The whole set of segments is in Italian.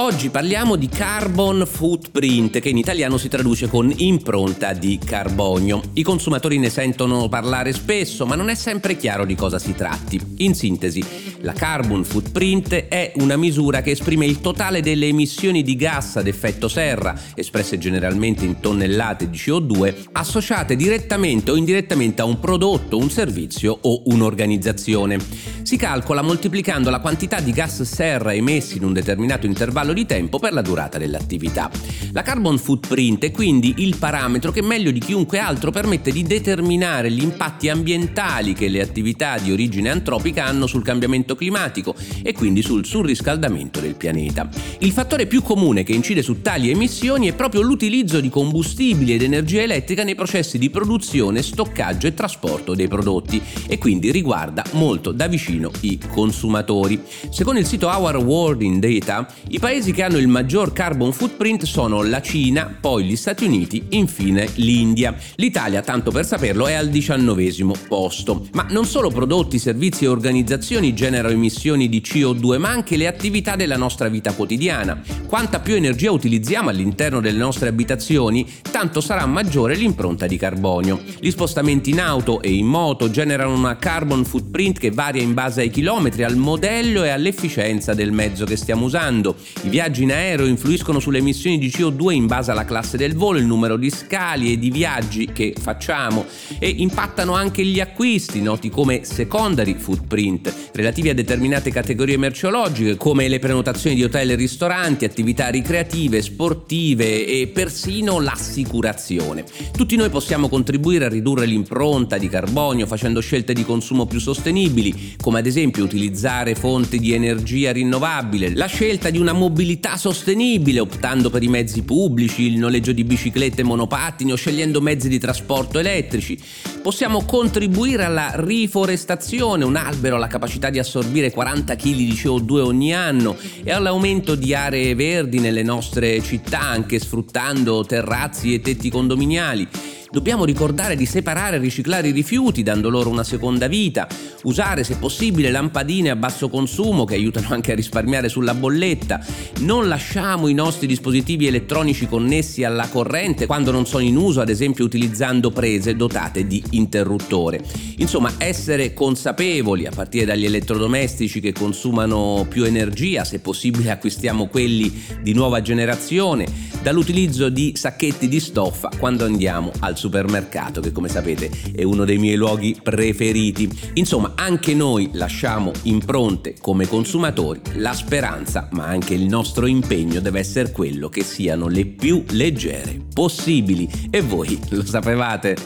Oggi parliamo di carbon footprint, che in italiano si traduce con impronta di carbonio. I consumatori ne sentono parlare spesso, ma non è sempre chiaro di cosa si tratti. In sintesi, la carbon footprint è una misura che esprime il totale delle emissioni di gas ad effetto serra, espresse generalmente in tonnellate di CO2, associate direttamente o indirettamente a un prodotto, un servizio o un'organizzazione. Si calcola moltiplicando la quantità di gas serra emessi in un determinato intervallo di tempo per la durata dell'attività. La carbon footprint è quindi il parametro che meglio di chiunque altro permette di determinare gli impatti ambientali che le attività di origine antropica hanno sul cambiamento climatico e quindi sul surriscaldamento del pianeta. Il fattore più comune che incide su tali emissioni è proprio l'utilizzo di combustibili ed energia elettrica nei processi di produzione, stoccaggio e trasporto dei prodotti e quindi riguarda molto da vicino i consumatori. Secondo il sito Our World in Data, i paesi che hanno il maggior carbon footprint sono la Cina, poi gli Stati Uniti, infine l'India. L'Italia, tanto per saperlo, è al diciannovesimo posto. Ma non solo prodotti, servizi e organizzazioni generano emissioni di CO2, ma anche le attività della nostra vita quotidiana. Quanta più energia utilizziamo all'interno delle nostre abitazioni, tanto sarà maggiore l'impronta di carbonio. Gli spostamenti in auto e in moto generano una carbon footprint che varia in base ai chilometri, al modello e all'efficienza del mezzo che stiamo usando. I viaggi in aereo influiscono sulle emissioni di CO2 in base alla classe del volo, il numero di scali e di viaggi che facciamo e impattano anche gli acquisti, noti come secondary footprint, relativi a determinate categorie merceologiche come le prenotazioni di hotel e ristoranti, attività ricreative, sportive e persino l'assicurazione. Tutti noi possiamo contribuire a ridurre l'impronta di carbonio facendo scelte di consumo più sostenibili, come ad esempio utilizzare fonti di energia rinnovabile, la scelta di una mobilità sostenibile, optando per i mezzi pubblici, il noleggio di biciclette e monopattini o scegliendo mezzi di trasporto elettrici. Possiamo contribuire alla riforestazione, un albero ha la capacità di assorbire 40 kg di CO2 ogni anno e all'aumento di aree verdi nelle nostre città, anche sfruttando terrazzi e tetti condominiali. Dobbiamo ricordare di separare e riciclare i rifiuti dando loro una seconda vita, usare se possibile lampadine a basso consumo che aiutano anche a risparmiare sulla bolletta, non lasciamo i nostri dispositivi elettronici connessi alla corrente quando non sono in uso, ad esempio utilizzando prese dotate di interruttore. Insomma, essere consapevoli a partire dagli elettrodomestici che consumano più energia, se possibile acquistiamo quelli di nuova generazione, dall'utilizzo di sacchetti di stoffa quando andiamo al supermercato, che come sapete è uno dei miei luoghi preferiti. Insomma, anche noi lasciamo impronte come consumatori la speranza, ma anche il nostro impegno deve essere quello che siano le più leggere possibili. E voi lo sapevate?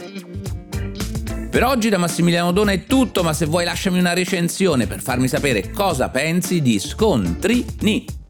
Per oggi da Massimiliano Dona è tutto, ma se vuoi lasciami una recensione per farmi sapere cosa pensi di Scontrini.